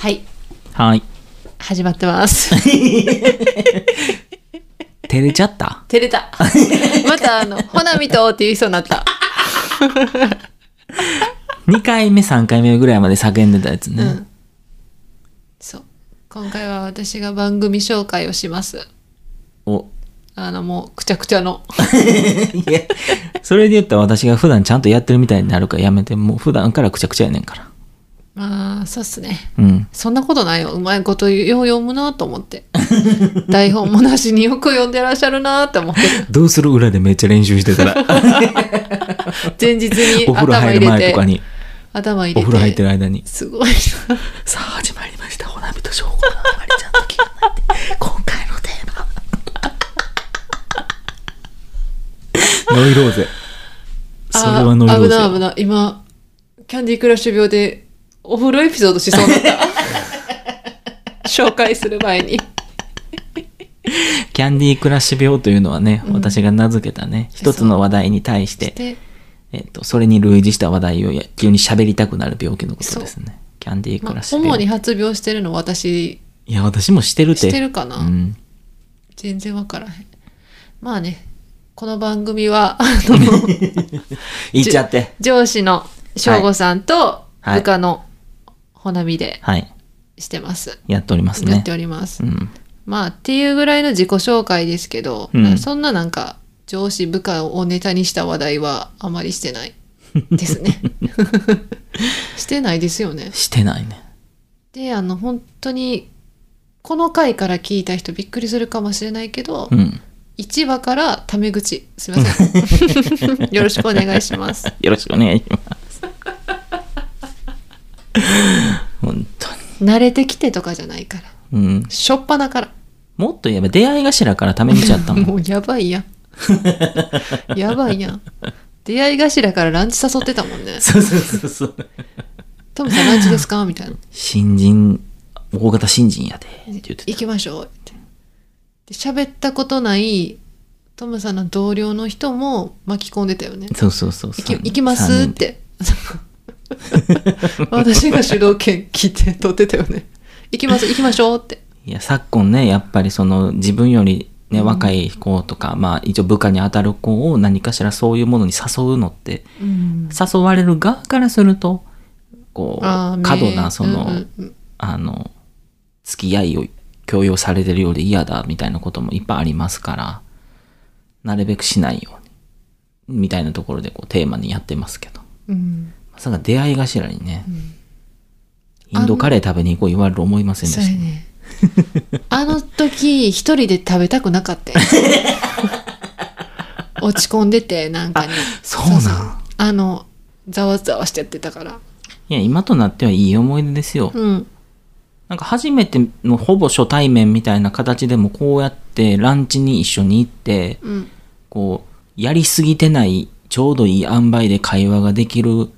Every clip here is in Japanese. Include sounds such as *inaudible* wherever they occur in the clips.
はい、はい。始まってます。*laughs* 照れちゃった？照れた。また、あの、*laughs* ほなみとって言いそうになった。*laughs* ?2 回目、3回目ぐらいまで叫んでたやつね。うん。そう。今回は私が番組紹介をします。お。あの、もう、くちゃくちゃの。いや、それで言ったら私が普段ちゃんとやってるみたいになるからやめて、もう普段からくちゃくちゃやねんから。まあ、そうっすね。うん。そんなことないよ。うまいことよう読むなと思って。*laughs* 台本もなしによく読んでらっしゃるなって思って。どうする？裏でめっちゃ練習してたら。前日に *laughs* お風呂頭入る前とかに、頭入れてお風呂入ってる間に。すごいな *laughs* さあ始まりました。ほなみとしょうこのあまりちゃんと聞かないで。今回のテーマ。ノイローゼ。それはノイローゼ。あ危ない危ない今キャンディークラッシュ病でお風呂エピソードしそうになった *laughs* 紹介する前にキャンディークラッシュ病というのはね、私が名付けたね、一つの話題に対して、でえっと、それに類似した話題をや急に喋りたくなる病気のことですね。キャンディークまあラッシュ病。主に発病してるの私いや、私もしてるって。してるかな、うん。全然わからへんまあねこの番組は *laughs* *laughs* 言っちゃって。上司の省吾さんとはい部下のほなみではい。してます、やっておりますねやって。おります、うん。まあっていうぐらいの自己紹介ですけど、うんそんななんか上司部下をネタにした話題はあまりしてないですね。*laughs* してないですよね。してないね。であの本当にこの回から聞いた人びっくりするかもしれないけど、うん。1話からタメ口すいません *laughs* よろしくお願いします。よろしくお願いします。本当に。慣れてきてとかじゃないから。うん。しょっぱなから。もっと言えば出会い頭からためにちゃったもん。*laughs* もうやばいやん。*laughs* やばいやん。出会い頭からランチ誘ってたもんね。そうそうそうそう。トムさんランチですか？みたいな。新人、大型新人やで。って言ってた。行きましょうって。で喋ったことないトムさんの同僚の人も巻き込んでたよね。そうそうそう行き三行きますって *laughs* 私が主導権聞いて取ってたよね。行きます行きましょうって。いや、昨今ね、やっぱりその自分よりね、若い子とか、まあ一応部下に当たる子を何かしらそういうものに誘うのって、うん。誘われる側からすると、こう、過度ねなその、うんあの、付き合いを強要されてるようで嫌だみたいなこともいっぱいありますから、なるべくしないように、みたいなところでこうテーマにやってますけど。うさか出会い頭にね、インドカレー食べに行こう言われる思いませんでした？あの時一人で食べたくなかったよ *laughs* 落ち込んでてなんかに。そうなん。あのざわざわしてやってたから。いや、今となってはいい思い出ですよ。うん。なんか初めてのほぼ初対面みたいな形でもこうやってランチに一緒に行って、うん。こう、やりすぎてない、ちょうどいい塩梅で会話ができる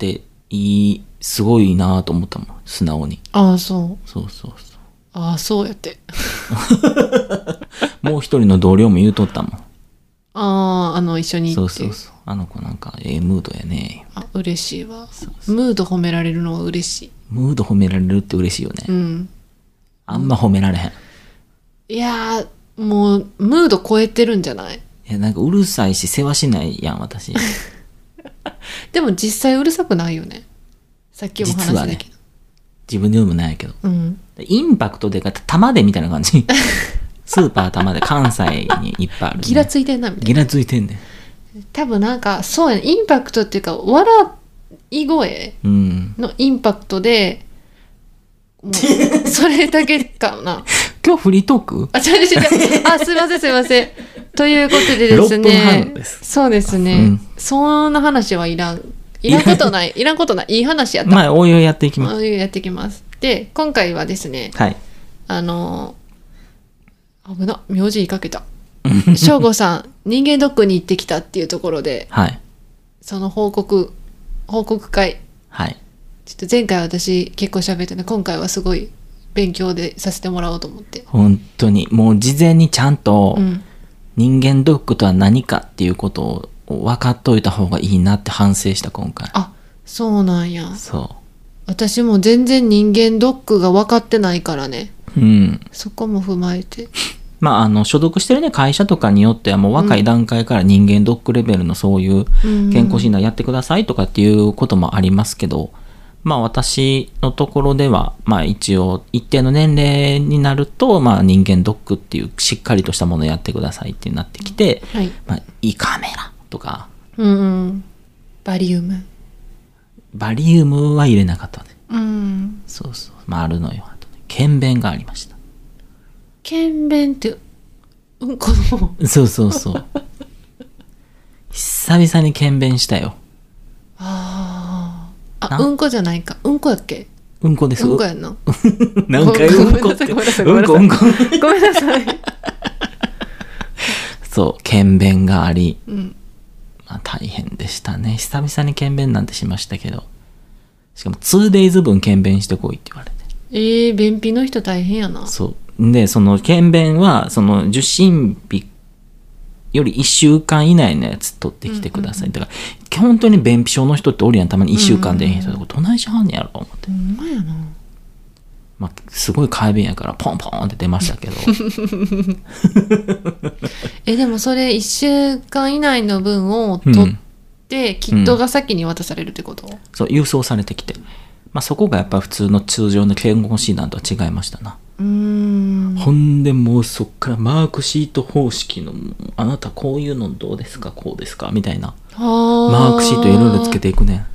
って、いい、すごいなと思ったもん。素直に。ああそうそうそうそああそうやってう。*laughs* もう一人の同僚も言うとったもん。あああの一緒にそうそうそう。あの子なんか、ええムードやね。あ嬉しいわムード褒められるのは嬉しいムード褒められるって嬉しいよね。うんあんま褒められへん。いやーもうムード超えてるんじゃない？いや、なんかうるさいし、世話しないやん、私。*laughs* *laughs* でも実際うるさくないよねさっきも話したけど、自分で言うのもないけど。うんインパクトでか、玉でみたいな感じ。*laughs* スーパー玉で関西にいっぱいある、*laughs* ね。ギラついてんなみたいなギラついてんね多分なんかそうやねインパクトっていうか笑い声ん。うん。のインパクトでもうそれだけかな今日フリートーク？あ違う違う違うあすいませんすいませんということでです6分ねす。そうですね、うん。そんな話はいらん。いらんことない。*laughs* いらんことない。いい話やった、まあ、おいおいやっていきます。まあやっていきます。で今回はですねはい。あの危な名字言いかけた。省吾さん *laughs* 人間ドックに行ってきたっていうところではい。その報告報告会。はい。ちょっと前回私結構喋ったね今回はすごい勉強でさせてもらおうと思って。本当に。もう事前にちゃんとうん人間ドックとは何かっていうことを分かっといた方がいいなって反省した今回。あそうなんや。そ私も全然人間ドックが分かってないからね。うん。そこも踏まえて。*laughs* まあ、あの、所属してるね、会社とかによってはもう若い段階から人間ドックレベルのそういううん。健康診断やってくださいとかっていうこともありますけど、まあ私のところでは、まあ一応一定の年齢になると、まあ人間ドックっていうしっかりとしたものをやってくださいってなってきて、はいまあ胃カメラとか、うんうんバリウムバリウムは入れなかったね。うんそうそう。まああるのよ。あとね、検便がありました。検便ってうんこのそうそうそう。*laughs* 久々に検便したよ。あーあな？うんこじゃないかうんこやっけ？うんこです。うんこやんな *laughs* 何回うんこって？ごめんなさいうんこうんこ。ごめんなさい *laughs* そう、検便があり、うんまあ大変でしたね。久々に検便なんてしましたけど。しかも 2days 分検便してこいって言われて。えー、便秘の人大変やなそう。で、その検便は、その受診日より1週間以内のやつ取ってきてください。だから、本当に便秘症の人っておるやん、たまに1週間でえへん人とか、どないしはんねやろ思って。ほんまやなまあ、すごい快便やから、ポンポンって出ましたけど。*laughs* えでもそれ1週間以内の分を取って、キットが先に渡されるってこと？そう、郵送されてきて。まあ、そこがやっぱ普通の通常の健康診断とは違いましたな。うーんほんでもうそっからマークシート方式の、あなたこういうのどうですかこうですかみたいな。ママークシートいろいろつけていくねん。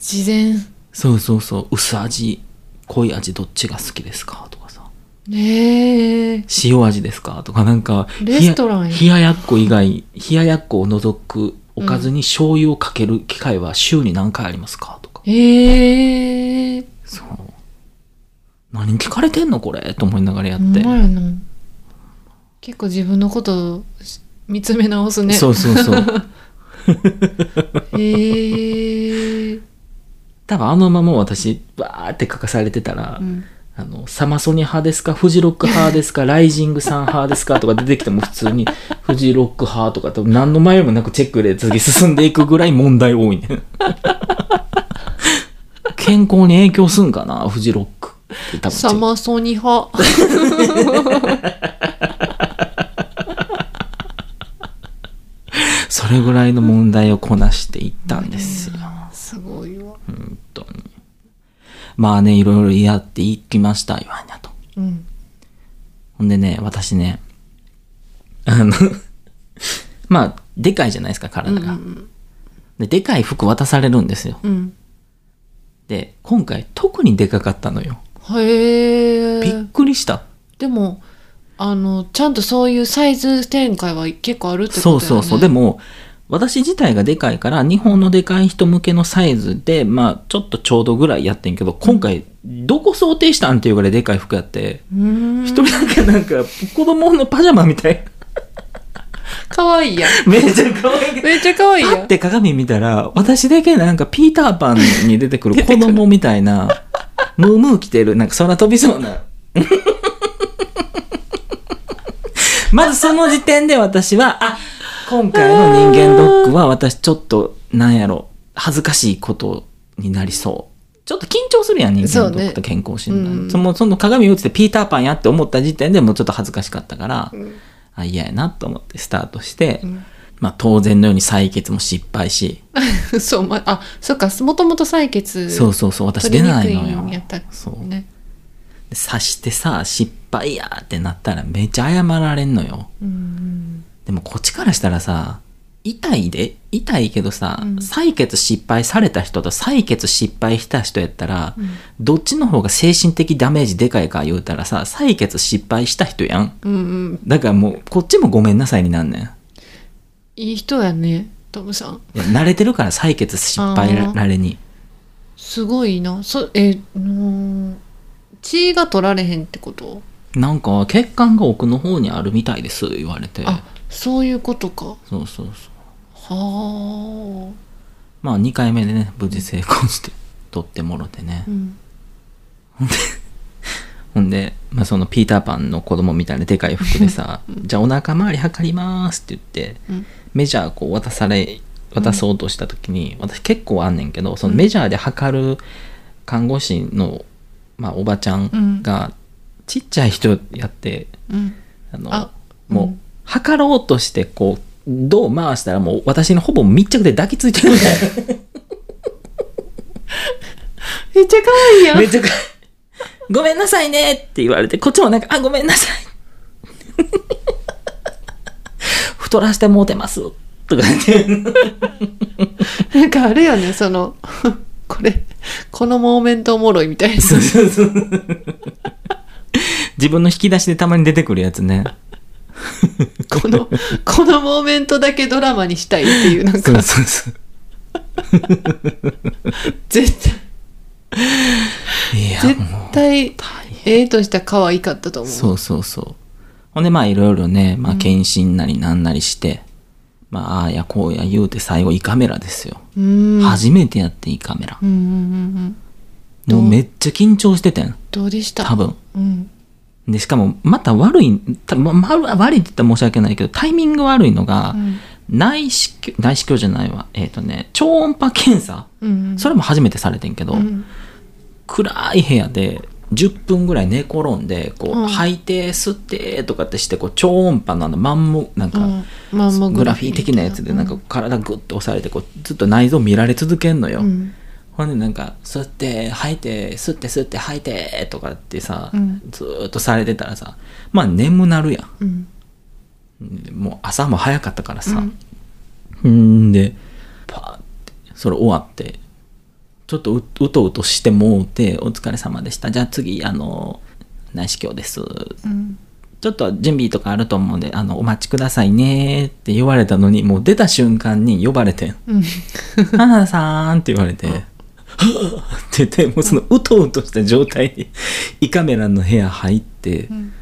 事前そうそうそう。薄味、濃い味どっちが好きですか？とかさ。ねえ塩味ですか？とかなんか、レストランや冷ややっこ以外、冷ややっこを除くおかずに醤油をかける機会は週に何回ありますか？とか。ええそう。何聞かれてんのこれと思いながらやって。結構自分のことを見つめ直すねそうそうそう。へえ多分あのまま私、バーって書かされてたら、うんあの、サマソニ派ですかフジロック派ですか *laughs* ライジングさん派ですかとか出てきても普通に、フジロック派とかと何の迷いもなくチェックで次進んでいくぐらい問題多いね。健康に影響すんかなフジロックって多分サマソニ派 *laughs* それぐらいの問題をこなしていったんですよ。すごいわ本当に。まあね、いろいろやっていきました、よ、あにゃと。うんほんでね、私ね、あの、*laughs* まあ、でかいじゃないですか、体が。で、でかい服渡されるんですよ。うんで、今回特にでかかったのよ。へびっえくりした。でもあのちゃんとそういうサイズ展開は結構あるってことだよねそうそうそう。でも、私自体がでかいから、日本のでかい人向けのサイズで、まあ、ちょっとちょうどぐらいやってんけど、今回、どこ想定したんっていうぐらいでかい服やって、一人だけなんか、子供のパジャマみたい。かわいいやん *laughs* めっちゃ可愛い。めっちゃかわいやんッて鏡見たら、私だけなんかピーターパンに出てくる *laughs* 子供みたいな、ムームー着てる、なんか空飛びそうな。*laughs* まずその時点で私は、あ、今回の人間ドックは私ちょっと、なんやろ、恥ずかしいことになりそう。ちょっと緊張するやん、人間ドックと健康診断。そうねうんそのその鏡を映ってピーターパンやって思った時点でもうちょっと恥ずかしかったから、あ、嫌やなと思ってスタートして、まあ当然のように採血も失敗し、*laughs* そうまあそっかもともと採血そうそうそう、私出ないのよん。やったそう。刺してさ、失敗やってなったらめっちゃ謝られんのよ。うんでもこっちからしたらさ、痛いで？痛いけどさ、うん採血失敗された人と採血失敗した人やったら、うんどっちの方が精神的ダメージでかいか言うたらさ、採血失敗した人やん。うんうんだからもう、こっちもごめんなさいになんねん。いい人やねトムさん慣れてるから採血失敗られに。すごいなそえの血が取られへんってこと？なんか血管が奥の方にあるみたいです言われて。あそういうことかそうそうそう。はあ。まあ2回目でね、無事成功して取ってもろてね。う。ん。ほんで、まあそのピーターパンの子供みたいなでかい服でさ、じゃあお腹周り測りますって言って、うん。メジャーこう渡され、渡そうとした時に、私結構あんねんけど、そのメジャーで測る看護師の、まあ、おばちゃんがちっちゃい人やって、うん。あのあもう、うん測ろうとしてこう胴回したらもう私にほぼ密着で抱きついてるみたいな。*laughs* めっちゃ可愛いやん。めっちゃかごめんなさいねって言われてこっちもなんかあごめんなさい。*laughs* 太らしてもうてますとか言って。なんかあるよねその *laughs* これこのモーメントおもろいみたいな。そうそうそう。自分の引き出しでたまに出てくるやつねこの *laughs* このモーメントだけドラマにしたいっていうなんそうかそうそう絶対いや絶対大ええとした可愛かったと思うそうそうそう。ほんで、まあ、いろいろね、まあ、検診なりなんなりして、まあ、ああやこうや言うて最後胃カメラですよ。初めてやって胃カメラ。うんうんうんうんもうめっちゃ緊張しててん。どうでした？多分。うんで、しかも、また悪い、たま、ま悪いって言ったら申し訳ないけど、タイミング悪いのが、うん。内視鏡、内視鏡じゃないわ。えっ、とね、超音波検査。うんそれも初めてされてんけど、うん。暗い部屋で10分ぐらい寝転んでこう、うん。吐いて吸ってとかってしてこう超音波のあのマンモなんか、うん。グラフィー的なやつでなんか体グッと押されてこうずっと内臓見られ続けんのよ、うんほんでなんか吸って吐いて吸って吸って吐いてとかってさ、うん。ずーっとされてたらさまあ眠なるやうん。んもう朝も早かったからさ、ん。でパーってそれ終わってちょっとううとうとしてもうて「お疲れ様でした。じゃあ次あの内視鏡です」うん。ちょっと準備とかあると思うんで、あの、お待ちくださいねって言われたのに、もう出た瞬間に呼ばれてん。うん。*laughs* 花田さんって言われて、って言って、もうそのうとうとした状態で胃カメラの部屋入って、ん。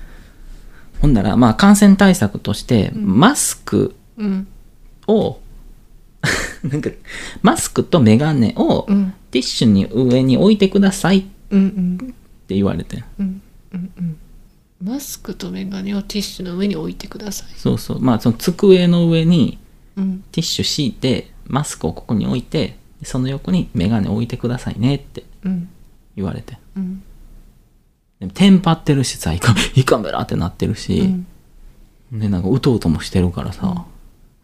ほんなら、まあ感染対策として、マスクうん。を、*laughs* なんか、マスクとメガネをうん。ティッシュに上に置いてくださいってうん言われて。ん。うんうんうん。マスクとメガネをティッシュの上に置いてください。そうそう。まあその机の上に、うん。ティッシュ敷いてマスクをここに置いてその横にメガネ置いてくださいねってうん。言われて。うん。でもテンパってるしさ胃 *laughs* カメラってなってるうし、ん。でなんかうとうともしてるからさ、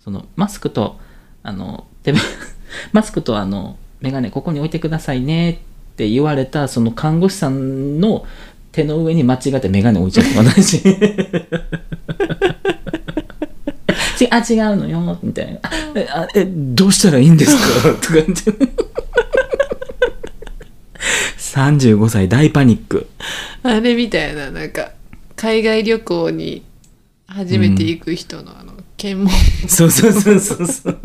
そのマスクとあの手ぶ *laughs* マスクとあのメガネここに置いてくださいねって言われたその看護師さんの手の上に間違ってメガネ置いちゃった私ちあ違うのよみたいな。あえあえどうしたらいいんですか？*laughs* とか言って。35歳大パニック。あれみたいななんか海外旅行に初めて行く人のあの検問。そうそうそうそうそう。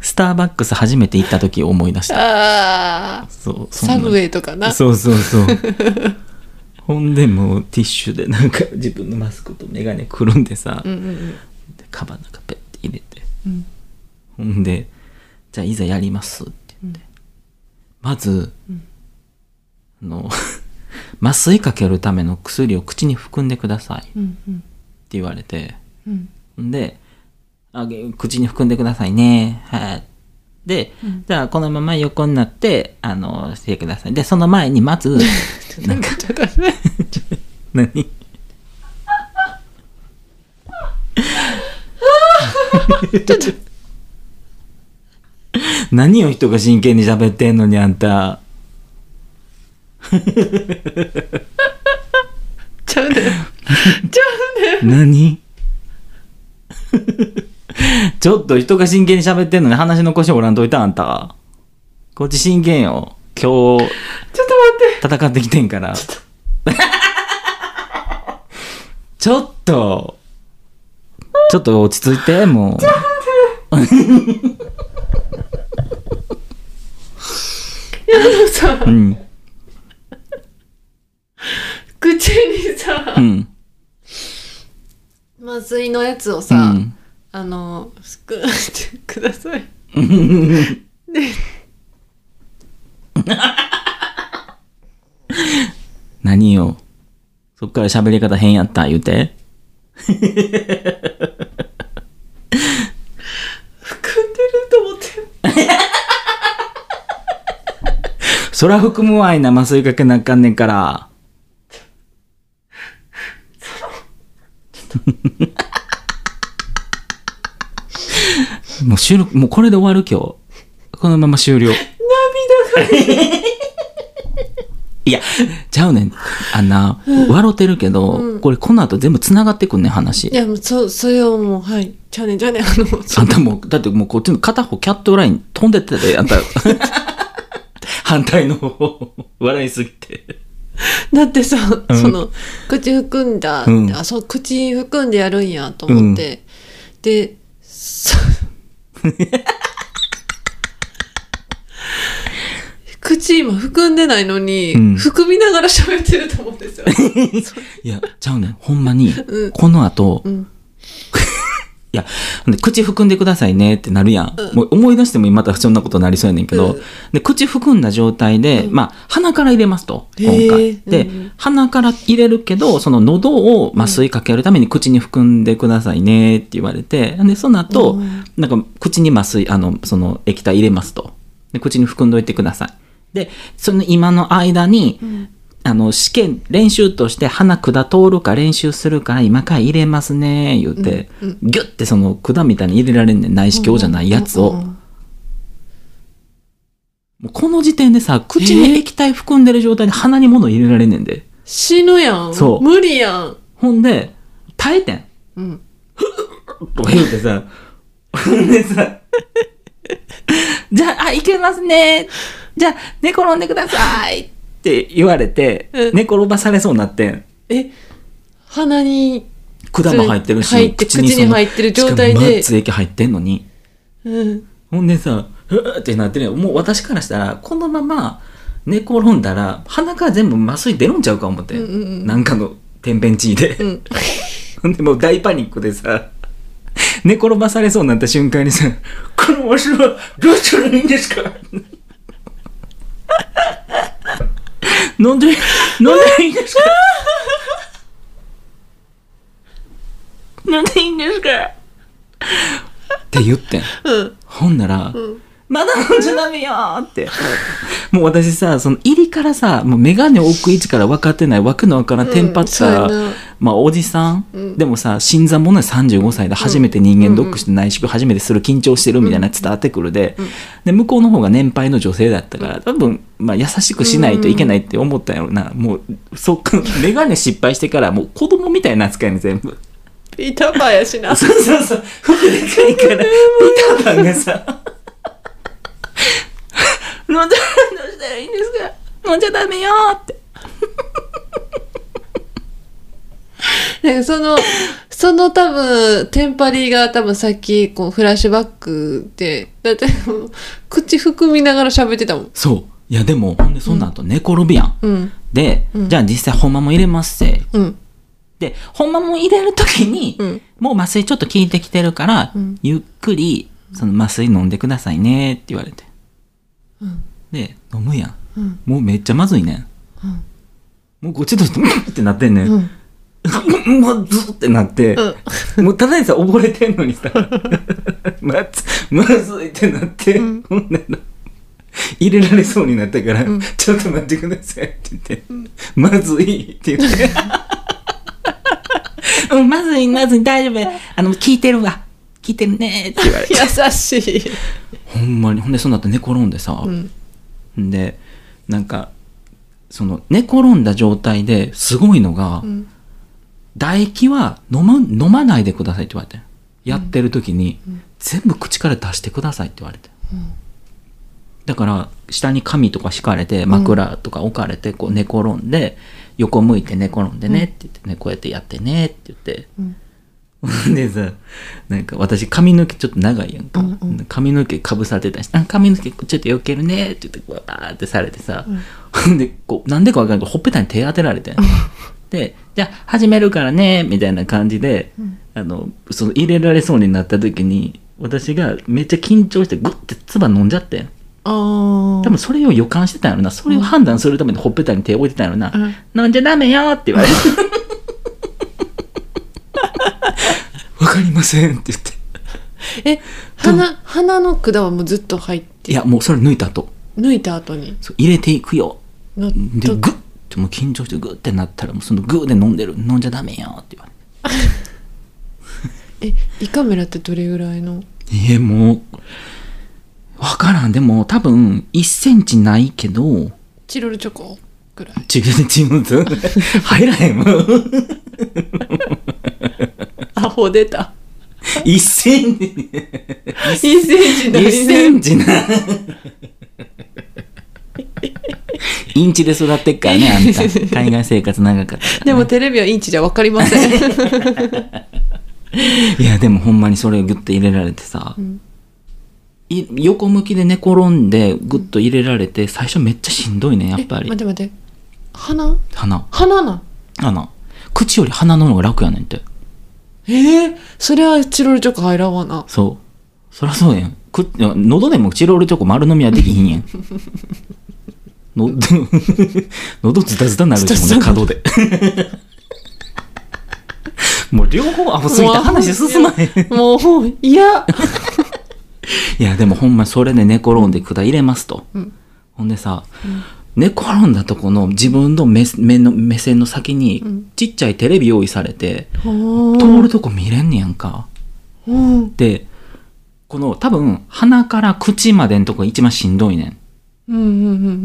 スターバックス初めて行った時思い出した。ああそうサブウェイとかな。そうそうそうほんでもうティッシュでなんか自分のマスクとメガネくるんでさ、うんうんでカバンなんかペッて入れて。うん。ほんでじゃあいざやりますって言って、まず、あの *laughs* 麻酔かけるための薬を口に含んでくださいってうんうん。言われて。うん。んであげ口に含んでくださいね。はいで、じゃあこのまま横になってあのしてください。でその前にまず *laughs* なんか。ちょっと *laughs* 何？*laughs* 何を人が真剣に喋ってんのにあんた。ちゃうね。んちゃうね。ん何？ちょっと人が真剣に喋ってんのに話の腰折らんといたあんた。こっち真剣よ。今日ちょっと待って。戦ってきてんから。ちょっと。ちょっと。落ち着いてもう。いやあのさうん。口にさうん。麻酔のやつをうさ、んあのすくってください。*laughs* 何よそっから喋り方変やった言うて。含んでると思って。そら含むわいな、麻酔かけなあかんねんから。*laughs* もう収録、もうこれで終わる今日。このまま終了。涙が。いや、ちゃうねん。あんな、笑ってるけど、これこの後全部繋がってくんねん、話い。や、もう、そ、それをもう、はい。じゃあね、じゃあね、あの、そあんたもう、だってもうこっちの片方キャットライン飛んでってたで、あんた。*laughs* 反対の方、笑いすぎて。だってさ、うんその、口含んだ、うんあ、そう、口含んでやるんやと思って、で、そ *laughs* 口今含んでないのに、うん含みながら喋ってると思うんですよ。*laughs* いや、ちゃうねん。ほんまに、うんこの後、うん。いや、口含んでくださいねってなるやん。もう思い出してもまたそんなことになりそうやねんけど、うん。で口含んだ状態で、まあ、鼻から入れますと、今へ回。ーで、うん鼻から入れるけど、その喉を麻酔かけるために口に含んでくださいねって言われて、で、その後、うん。なんか口に麻酔、あの、その液体入れますと。で、口に含んどいてください。で、その今の間に、あの、試験、練習として鼻管通るか練習するから今から入れますね、言うて、ギュッてその管みたいに入れられんねん、内視鏡じゃないやつを。うんうんもうこの時点でさ、口に液体含んでる状態で鼻に物入れられんねんで。死ぬやん。そう無理やん。ほんで、耐えてん。うん。とか言うてさ、ほんでさ、*laughs* じゃあ、あ、いけますね。じゃあ、寝転んでくださいって言われて、うん寝転ばされそうになってん。え、鼻に、管も入ってるし、入って口に入ってる状態でしかもマッツ液入ってんのに。うん。ほんでさ、ふーってなってるよ。もう私からしたら、このまま寝転んだら、鼻から全部麻酔出るんちゃうか思って。うんうんうんなんかの天変地異で。うん。*laughs* ほんでもう大パニックでさ、寝転ばされそうになった瞬間にさ、このわしはどうしたらいいんですか飲んで、飲んでいいんですか？飲んでいいんですか？って言ってん。うん。ほんなら、まだ飲んじゃダメよーって。もう私さ、その入りからさ、もうメガネを置く位置から分かってない、わけのわからんテンパっそうやた、なまあおじさん、うんでもさ、新参者で35歳で初めて人間ドックして内視鏡初めてする緊張してるみたいな伝わってくるで、で、向こうの方が年配の女性だったから、多分、まあ優しくしないといけないって思ったんやろな。もう、そっか、*laughs* メガネ失敗してからもう子供みたいな扱いに全部。ピーターパーやしな。そうそうそう。服でかいから、*laughs* ピーターパンがさ、*laughs* 飲んだらどうしたらいいんですか飲んじゃダメよーって。その、その多分、テンパリが多分さっき、こう、フラッシュバックで、だって、口含みながら喋ってたもん。そう。いやでも、ほんでその後寝転びやん。うん。で、じゃあ実際ほんまも入れますせ。うん。で、ほんまも入れるときに、うんもう麻酔ちょっと効いてきてるから、うんゆっくり、その麻酔飲んでくださいねって言われて。うん。で、飲むやん。うん。もうめっちゃまずいねん。うん。もうこっちとして、う *laughs* んってなってんねん。うん。まずってなって、もうただでさ溺れてんのにさ、*laughs* まず、まずいってなって、ほんなら、入れられそうになったから、ちょっと待ってくださいって言って、まずいって言って、*laughs* うん、まずい、まずい、大丈夫。あの、聞いてるわ。聞いてるねって言われて。*laughs* 優しい。ほんまに、ほんで、その後寝転んでさ、うん。んで、なんか、その、寝転んだ状態ですごいのが、うん。唾液は飲ま飲まないでくださいって言われてやってる時に、全部口から出してくださいって言われて、だから下に紙とか敷かれて枕とか置かれてこう寝転んで横向いて寝転んでねって言ってねこうやってやってねって言って、でさなんか私髪の毛ちょっと長いやんか、髪の毛かぶさってたしあ髪の毛ちょっと避けるねって言ってバーってされてさ、ほん。*laughs* でこうなんでかわかんないけどほっぺたに手当てられて、*laughs* でじゃあ始めるからねみたいな感じで、あのその入れられそうになった時に私がめっちゃ緊張してグッて唾飲んじゃってああ。多分それを予感してたんやろな。それを判断するためにほっぺたに手を置いてたんやろな、うん。飲んじゃダメよって言われて。*laughs* わかりませんって言って。え、鼻、鼻の管はもうずっと入って。いやもうそれ抜いた後。抜いた後に。そう入れていくよ。ので、とグッってもう緊張してグッってなったら、もうそのグーで飲んでる。飲んじゃダメよって言われて。*laughs* え胃カメラってどれぐらいの？いえ、もう、わからん。でも、多分、1センチないけど、チロルチョコぐらい違う違う。*laughs* 入らへんもん。アホ出た1センチ。1センチない1センチな。インチで育ってっからね、あんた。*laughs* 海外生活長かったね、でもテレビはインチじゃ分かりません *laughs* いや、でもほんまにそれグッと入れられてさ、んい横向きで寝転んでグッと入れられて、最初めっちゃしんどいね、やっぱりえ待。って待って鼻？鼻。鼻なん鼻。口より鼻の方が楽やねんって。えー、それはチロルチョコ入らんわなそう。そりゃそうやん。く喉でもチロルチョコ丸飲みはできひんやん。*laughs* の *laughs* 喉ズタズタなるでしょ、ズタズタ角で。*laughs* もう両方アホすぎて話進まへん。もう嫌 *laughs* いや、でもほんまそれで寝転んで管入れますと。うんほんでさ、寝転んだとこの自分の目目の目線の先にんちっちゃいテレビ用意されて、通通るとこ見れんねやんか。うんで、この多分鼻から口までのとこが一番しんどいねうんうんうん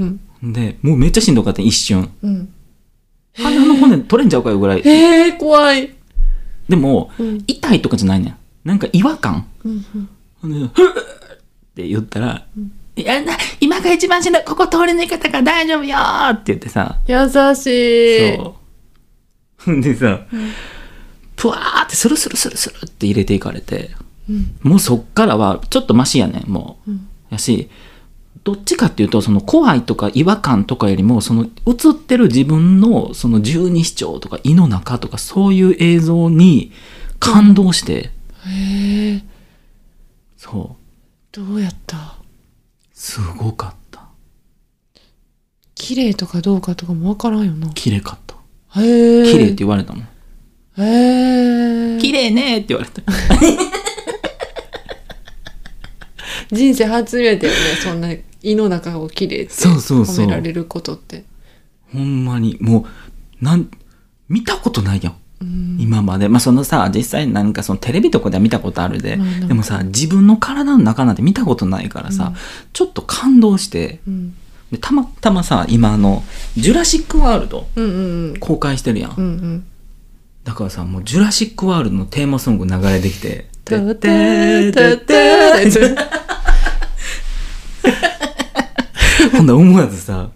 ん。で、もうめっちゃしんどかった一瞬。うんうん鼻の骨取れんちゃうかよぐらい。えー、怖いでも、うん痛いとかじゃないねん。なんか違和感。うんふっって言ったら、いやな、今が一番しんどい、ここ通り抜けたから大丈夫よーって言ってさ、優しいそう。でさ、ぷわーってスルスルスルスルって入れていかれて、うんもうそっからはちょっとマシやねん、もう。うんやし、どっちかっていうと、その怖いとか違和感とかよりも、その映ってる自分のその十二指腸とか胃の中とかそういう映像に感動して、へえそう、どうやったすごかった。綺麗とかどうかとかも分からんよな綺麗かった。へえ綺麗って言われたもん。へえ綺麗ねって言われた。*laughs* 人生初めてよねそんな胃の中を綺麗ってそうそうそう。褒められることって。ほんまに、もう、なん、見たことないやん。うん。今まで。まあ、そのさ、実際なんかそのテレビとかでは見たことあるで。でもさ、自分の体の中なんて見たことないからさ、ちょっと感動して、うん。でたまたまさ、今あの、ジュラシックワールドうんうん公開してるやん。うんうん。だからさ、もうジュラシックワールドのテーマソング流れてきて、たたたたやつ *laughs* ほんなら思わずさ、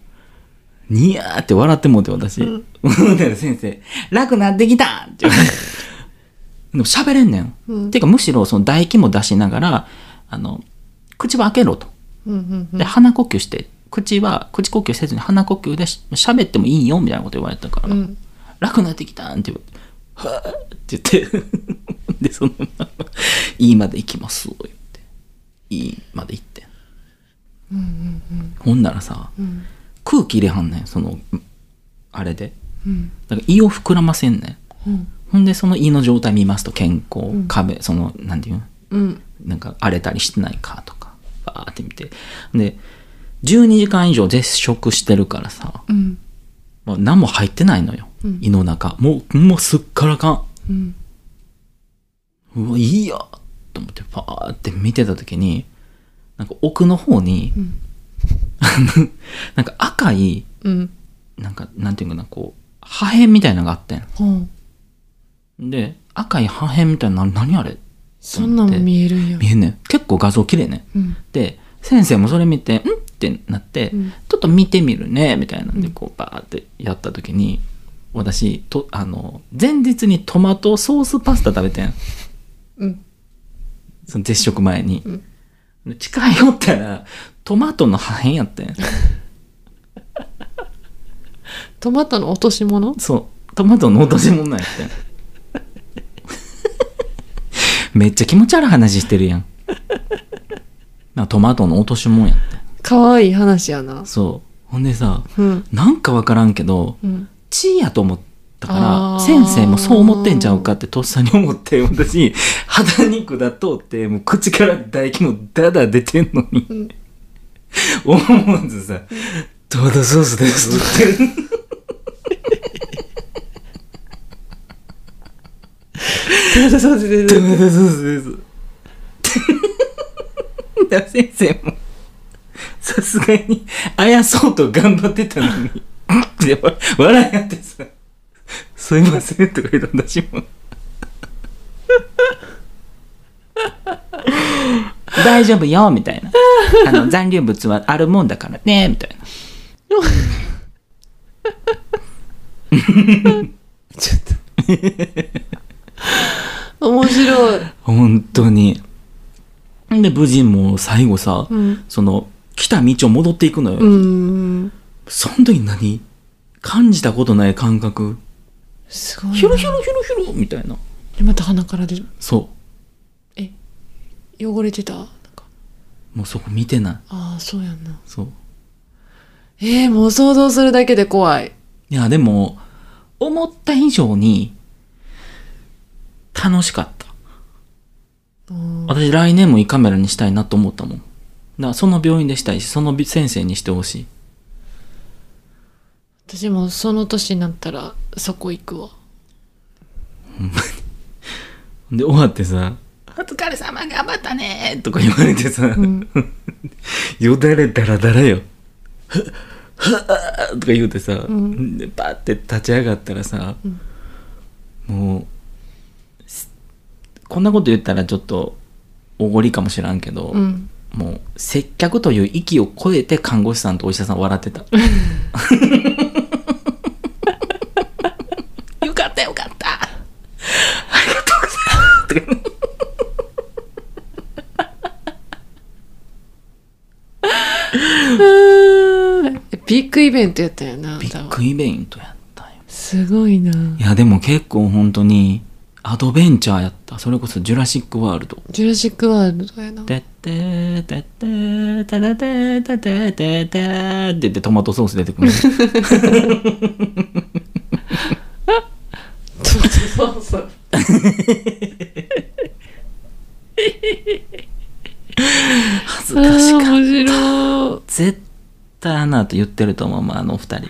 ニヤーって笑ってもうて私。ほん *laughs* 先生、楽なってきたって言われて。*laughs* でも喋れんねん。うんてかむしろその唾液も出しながら、あの、口は開けろと。で、鼻呼吸して、口は、口呼吸せずに鼻呼吸でし喋ってもいいよみたいなこと言われたから、うん楽になってきたんって言われて、はぁって言って、で、そのまま、いいまで行きます、言って。いいまで行って。ほんならさ、うん空気入れはんねん、その、あれで。うんだから胃を膨らませんねん。うんほんで、その胃の状態見ますと、健康、ん壁、その、なんていうの？うんなんか荒れたりしてないかとか、バーって見て。で、12時間以上絶食してるからさ、うんもう何も入ってないのよ。うん胃の中。もう、もうすっからかん。うんうわ、いいやと思って、パーって見てた時に、なんか奥の方に、ん。なんか赤い、うん。なんか、なんていうかな、こう、破片みたいなのがあってほうん。で、赤い破片みたいな、何あれ？そんな見えるんや。見えんねん。結構画像綺麗ね。うん。で、先生もそれ見て、ん？ってなって、うん。ちょっと見てみるね、みたいなんで、こう、バーってやった時に、私、と、あの、前日にトマトソースパスタ食べてん。うん。その絶食前に。ん。で近寄ったら、トマトの破片やってん。トマトの落とし物？そう。トマトの落とし物やってん。めっちゃ気持ち悪い話してるやん。なトマトの落とし物やってん。かわいい話やなそう。ほんでさ、うんなんかわからんけど、うん血やと思ったかあら、ー。先生もそう思ってんちゃうかってとっさに思って、*laughs* 私、肌肉だとって、もう口から唾液もダダ出てんのに、うん思わずさ、トマトソースですって。そうそうそうそうトマトソースです。だ先生も、さすがに、あやそうと頑張ってたのに、笑い合ってさ、すいませんとか言った私も。大丈夫よ、みたいな。あの、残留物はあるもんだからね、みたいな。ちょっと面白い本当に。で、無事もう最後さ、うんその、来た道を戻っていくのよ。うんその時何？感じたことない感覚。すごいなヒュルヒュルヒュルヒュルみたいな。でまた鼻から出るそえ汚れてた？なんかう。もうそこ見てない。ああそうやんなそう。えー、もう想像するだけで怖いいや、でも、思った以上に、楽しかった。うん私来年も胃カメラにしたいなと思ったもん。だからその病院でしたいし、その先生にしてほしい。私もその年になったらそこ行くわ。で、終わってさ、お疲れ様頑張ったねとか言われてさ、ん。*laughs* よだれだらだらよ。はっはっとか言うてさ、ん。でバーって立ち上がったらさ、もう、すこんなこと言ったらちょっとおごりかもしらんけど、うん。もう接客という域を超えて看護師さんとお医者さん笑ってた。*laughs* よかったよかった。ありがとうございますとか。ビッグイベントやったよなビッグイベントやったよ。すごいないや、でも結構本当にアドベンチャーやった。それこそジュラシックワールド。ジュラシックワールドやなてってーてってーてててててててて言ってトマトソース出てくる。そうそう恥ずかしかった。面白い絶対あの後言ってると思う、まあ、あの二人。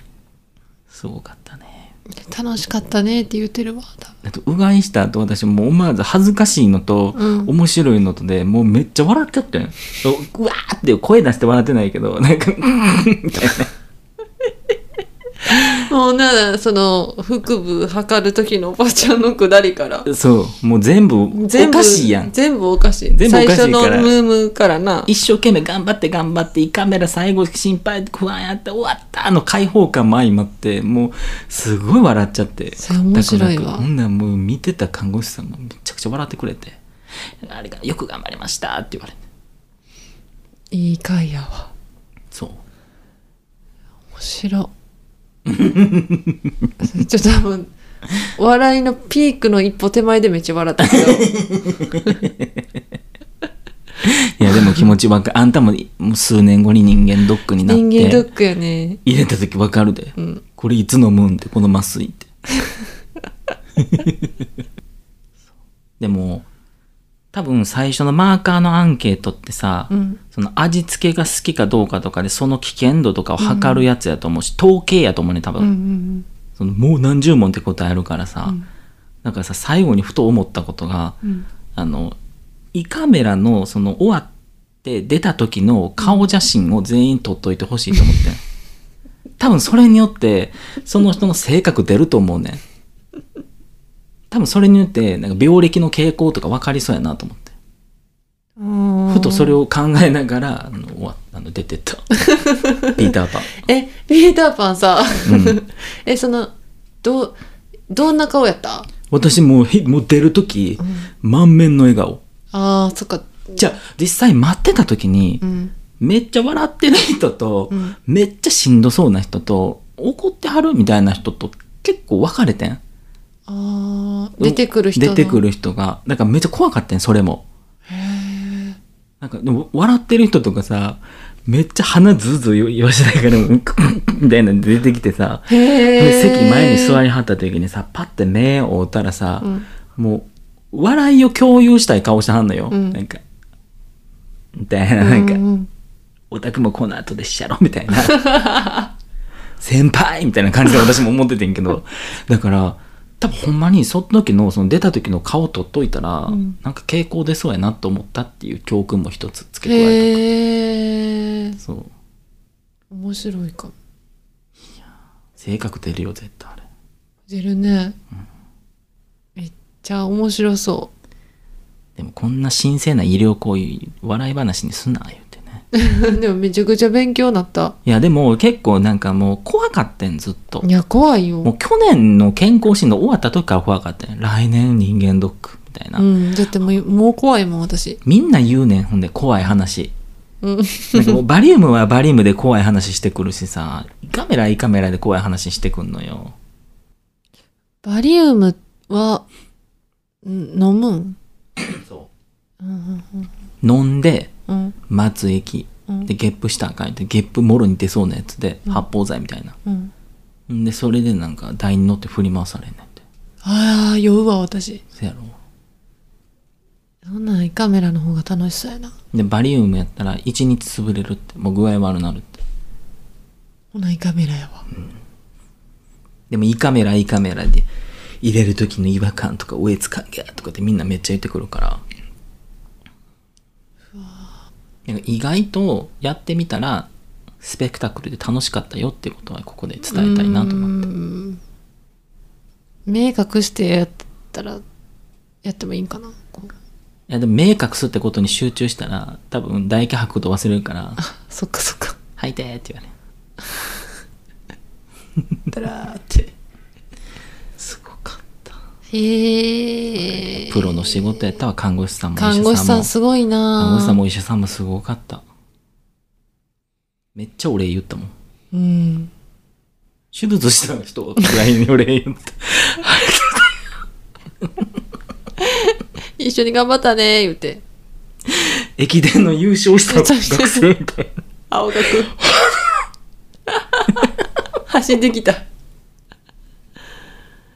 すごかったね。楽しかったねって言ってるわ多うがいした後私もう思わず恥ずかしいのと、うん面白いのとで、もうめっちゃ笑っちゃってん。そううわーって声出して笑ってないけど、なんか、みたいな。もうなその腹部測る時のおばちゃんのくだりから。そう、もう全部、お全部かしいやん。全部おかしい。全部おかしいから。最初のムームーからな。一生懸命頑張って頑張って、胃カメラ最後心配不安やって終わったあの解放感も相まって、もうすごい笑っちゃって。それ面白いわ。ほんならもう見てた看護師さんもめちゃくちゃ笑ってくれて、あれがよく頑張りましたって言われて。いい回やわ。そう。面白 *laughs* ちょっと多分笑いのピークの一歩手前でめっちゃ笑ったけど *laughs* いやでも気持ちわかる。あんたも数年後に人間ドックになって。人間ドックやね入れた時わかるで、んこれいつ飲むんってこの麻酔って *laughs* でも多分最初のマーカーのアンケートってさ、うん。その味付けが好きかどうかとかでその危険度とかを測るやつやと思うし、統計やと思うね多分、うんうんそのもう何十問って答えるからさ、だからさ最後にふと思ったことが、うん。あの胃カメラのその終わって出た時の顔写真を全員撮っといてほしいと思ってん。*laughs* 多分それによってその人の性格出ると思うねん多分それによってなんか病歴の傾向とか分かりそうやなと思って。うん。ふとそれを考えながらあの終わあの出てった。*laughs* ピーターパン。えピーターパンさ、うん。*laughs* えそのどうどんな顔やった？私もうひもう出る時、満面の笑顔。あーそっか。じゃあ実際待ってた時に、うん。めっちゃ笑ってる人と、うん。めっちゃしんどそうな人と、怒ってはるみたいな人と結構分かれてん。出てくる人の出てくる人が。だからめっちゃ怖かったん、それも。なんか、でも笑ってる人とかさ、めっちゃ鼻ズーズー言わしないから、うんくみたいなの出てきてさ、席前に座りはった時にさ、パッて目を追ったらさ、うんもう、笑いを共有したい顔してはんのよ。うんなんか、みたいな、なんか、うんオタクもこの後でしちゃろみたいな。*laughs* 先輩みたいな感じで私も思っててんけど、だから、多分ほんまにその時の、その出た時の顔取っといたら、うんなんか傾向出そうやなと思ったっていう教訓も一つ付け加えへえた。そう。面白いかも性格出るよ、絶対あれ。出るね、めっちゃ面白そでもこんな神聖な医療行為、笑い話にすな、言うてね。う *laughs* でもめちゃくちゃ勉強になったいや、でも結構なんかもう怖かったん、ずっとい。や怖いよもう去年の健康診断終わった時から怖かったん。来年人間ドック、みたいな。うんだってもうもう怖いもん私みんな言うねん、ほんで、怖い話。うんなんかもうバリウムはバリウムで怖い話してくるしさ、胃カメラは胃カメラで怖い話してくんのよ。バリウムはん飲むん？そうんう。飲んで、うん待つ液。うんで、ゲップしたらあかんって、ゲップもろに出そうなやつで、うん発泡剤みたいな。うんんで、それでなんか台に乗って振り回されんねんって。ああ酔うわ私せやろ。そんなんカメラの方が楽しそうやなで、バリウムやったら1日潰れるって、もう具合悪なるって。ほなカメラやわでも胃カメラ胃カメラで入れる時の違和感とかおえつ感がとかってみんなめっちゃ言ってくるから。なんか意外とやってみたらスペクタクルで楽しかったよっていうことはここで伝えたいなと思って。うん目隠してやったらやってもいいんかないやでも目隠すってことに集中したら多分唾液吐くこと忘れるから、*laughs* そっかそっか吐いてーって言われだら *laughs* ーて。へえプロの仕事やったわ、看護師さんも看護師さんも。すごいな看護師さんもお医者さんもすごかった。めっちゃお礼言ったもん。うん手術した人ぐらいにお礼言った。一緒に頑張ったね言うて駅伝の優勝した学生みたいな。*laughs* 青学 *laughs* 走ってきた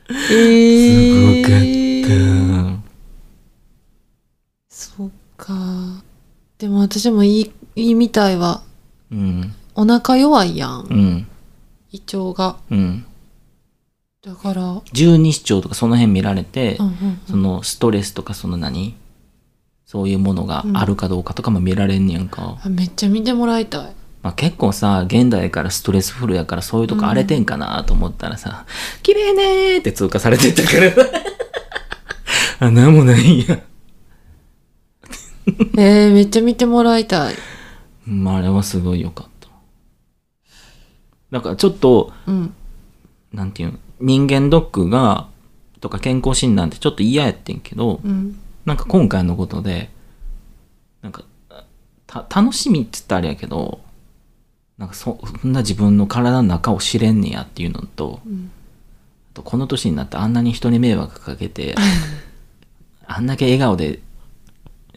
えー、すごかった。そっかでも私もいいいいみたいわうん。お腹弱いやんうん。胃腸がうん。だからうん十二指腸とかその辺見られて、うんそのストレスとかその何？そういうものがあるかどうかとかも見られんねやんか。あめっちゃ見てもらいたいまあ、結構さ、現代からストレスフルやからそういうとこ荒れてんかなと思ったらさ、綺麗ねーって通過されてったから。*laughs* あ、なんもないや。*laughs* えー、めっちゃ見てもらいたいまあ、あれはすごい良かった。だからちょっと、うんなんていうの、人間ドックが、とか健康診断ってちょっと嫌やってんけど、うんなんか今回のことで、なんか、た、楽しみって言ったらあれやけど、なんかそ、そんな自分の体の中を知れんねやっていうのと、ん。あとこの年になってあんなに人に迷惑かけて、*laughs* あんだけ笑顔で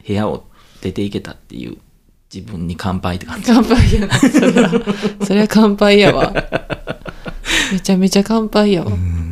部屋を出ていけたっていう自分に乾杯って感じ。乾杯やなそれは。それは乾杯やわ。*laughs* めちゃめちゃ乾杯やわ。うん